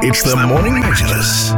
It's the Morning Majlis.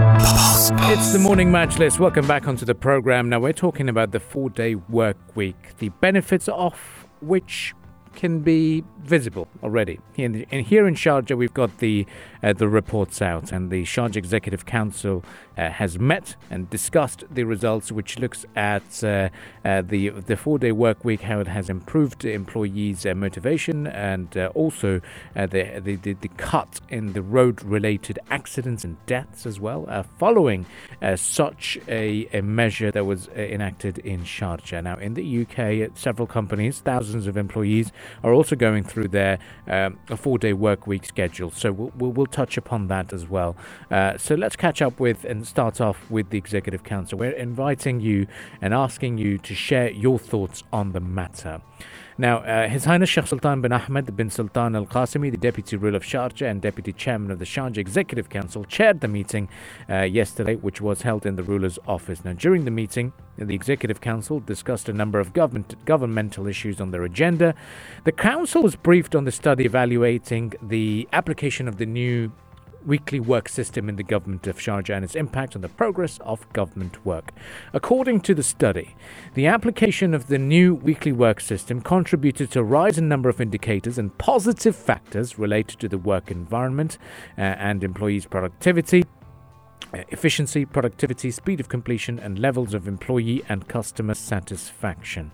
It's the morning Majlis. Welcome back onto the program. Now we're talking about the four-day work week, the benefits of which can be visible already. In here in Sharjah, we've got the uh, the reports out, and the Sharjah Executive Council uh, has met and discussed the results, which looks at uh, uh the the four day work week, how it has improved employees' uh, motivation, and uh, also the, the, the the cut in the road related accidents and deaths as well, following such a, a measure that was enacted in Sharjah. Now, in the UK, several companies, thousands of employees, are also going through their um, four day work week schedule. So we'll, we'll, we'll touch upon that as well. Uh, so let's catch up with and start off with the Executive Council. We're inviting you and asking you to share your thoughts on the matter. Now, uh, His Highness Sheikh Sultan bin Ahmed bin Sultan Al Qasimi, the Deputy Ruler of Sharjah and Deputy Chairman of the Sharjah Executive Council, chaired the meeting uh, yesterday, which was held in the ruler's office. Now, during the meeting, the Executive Council discussed a number of government, governmental issues on their agenda. The Council was briefed on the study evaluating the application of the new weekly work system in the government of Sharjah and its impact on the progress of government work. According to the study, the application of the new weekly work system contributed to a rise in number of indicators and positive factors related to the work environment uh, and employees' productivity. Uh, efficiency, productivity, speed of completion, and levels of employee and customer satisfaction.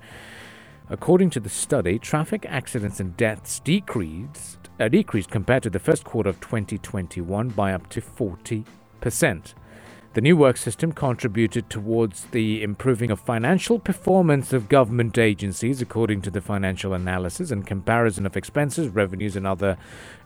According to the study, traffic accidents and deaths decreased decreased compared to the first quarter of 2021 by up to 40%. The new work system contributed towards the improving of financial performance of government agencies, according to the financial analysis and comparison of expenses, revenues, and other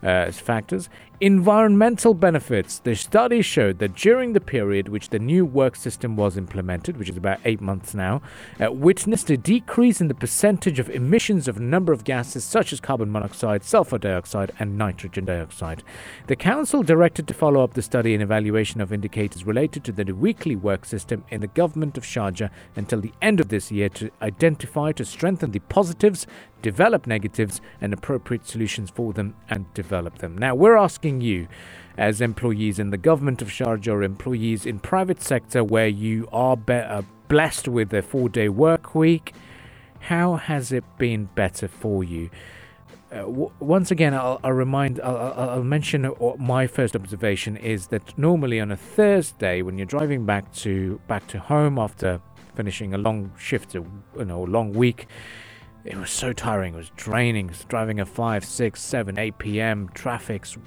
uh, factors. Environmental benefits. The study showed that during the period which the new work system was implemented, which is about eight months now, uh, witnessed a decrease in the percentage of emissions of a number of gases such as carbon monoxide, sulfur dioxide, and nitrogen dioxide. The Council directed to follow up the study and evaluation of indicators related to the weekly work system in the government of Sharjah until the end of this year to identify to strengthen the positives develop negatives and appropriate solutions for them and develop them. Now, we're asking you, as employees in the government of Sharjah or employees in private sector where you are be- uh, blessed with a four day work week, how has it been better for you? Uh, w- once again, I'll, I'll remind, I'll, I'll, mention my first observation is that normally on a Thursday, when you're driving back to back to home after finishing a long shift, a, you know, long week, it was so tiring. It was draining. It was driving at 5, 6, 7, 8 p.m. Traffic's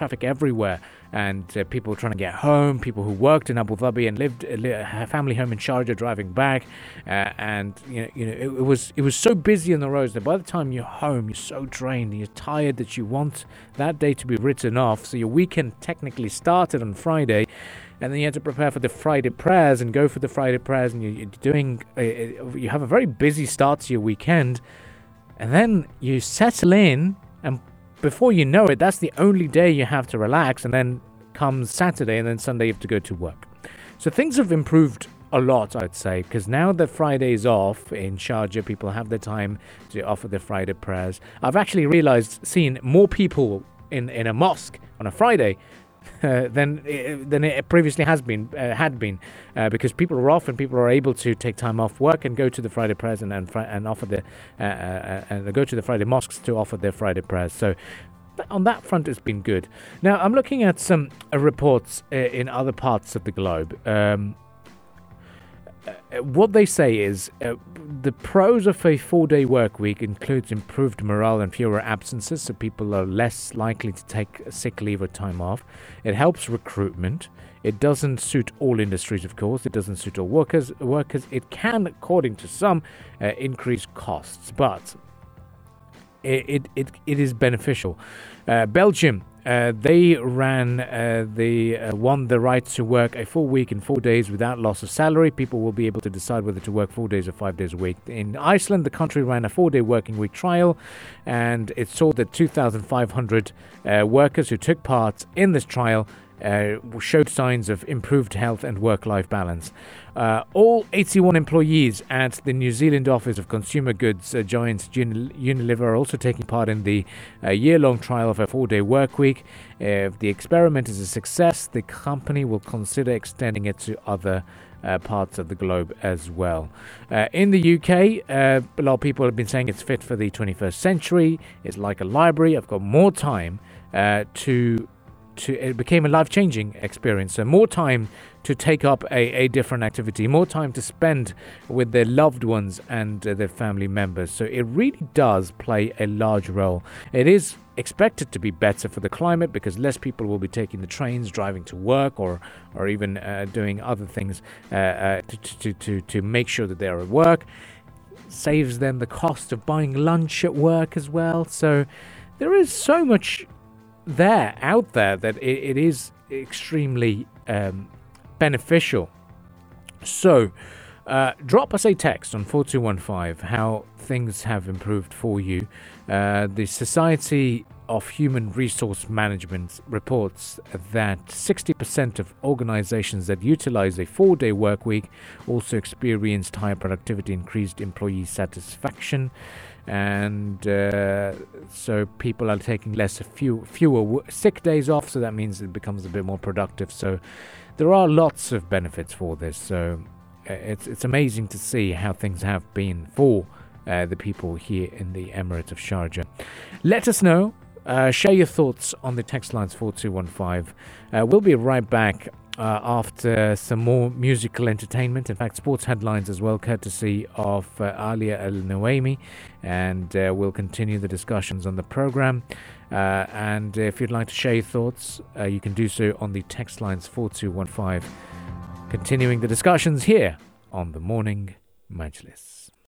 traffic everywhere, and uh, people trying to get home. People who worked in Abu Dhabi and lived uh, family home in Sharjah driving back, uh, and you know, you know, it, it, was it was so busy on the roads that by the time you're home, you're so drained, and you're tired that you want that day to be written off. So your weekend technically started on Friday and then you had to prepare for the Friday prayers and go for the Friday prayers, and you're doing, uh, uh, you have a very busy start to your weekend, and then you settle in, and before you know it, that's the only day you have to relax, and then comes Saturday, and then Sunday you have to go to work. So things have improved a lot, I'd say, because now that Friday is off in Sharjah, people have the time to offer their Friday prayers. I've actually realized, seen more people in, in a mosque on a Friday uh, than uh, than it previously has been uh, had been uh, because people are off and people are able to take time off work and go to the Friday prayers and and, and offer the uh, and go to the Friday mosques to offer their Friday prayers. So on that front, it's been good. Now I'm looking at some reports in other parts of the globe. Um, what they say is uh, the pros of a four day work week includes improved morale and fewer absences, so people are less likely to take sick leave or time off. It helps recruitment. It doesn't suit all industries, of course. It doesn't suit all workers. Workers. It can, according to some, uh, increase costs, but it, it, it, it is beneficial. Uh, Belgium uh, they ran uh, uh, won the right to work a full week in four days without loss of salary. People will be able to decide whether to work four days or five days a week. In Iceland, the country ran a four-day working week trial, and it saw that 2,500 uh, workers who took part in this trial uh, showed signs of improved health and work life balance. Uh, all 81 employees at the New Zealand Office of Consumer Goods uh, giant Unilever are also taking part in the uh, year long trial of a four day work week. If the experiment is a success, the company will consider extending it to other uh, parts of the globe as well. Uh, in the UK, uh, a lot of people have been saying it's fit for the 21st century. It's like a library. I've got more time uh, to to it became a life changing experience. So more time to take up a, a different activity, more time to spend with their loved ones and uh, their family members. So it really does play a large role. It is expected to be better for the climate because less people will be taking the trains, driving to work, or or even uh, doing other things uh, uh to, to, to, to make sure that they're at work. Saves them the cost of buying lunch at work as well. So there is so much there out there that it, it is extremely um, beneficial. So, uh, drop us a text on 4215 how things have improved for you. Uh, the Society of Human Resource Management reports that 60% of organizations that utilize a four day work week also experienced higher productivity, increased employee satisfaction and uh, so people are taking less few, fewer sick days off so that means it becomes a bit more productive. So there are lots of benefits for this. So uh, it's it's amazing to see how things have been for uh, the people here in the Emirate of Sharjah. Let us know uh, share your thoughts on the text lines 4215 uh, we'll be right back uh, after some more musical entertainment. In fact, sports headlines as well, courtesy of uh, Alia Al Noemi. And uh, we'll continue the discussions on the program. Uh, and if you'd like to share your thoughts, uh, you can do so on the text lines 4215. Continuing the discussions here on the Morning Majlis.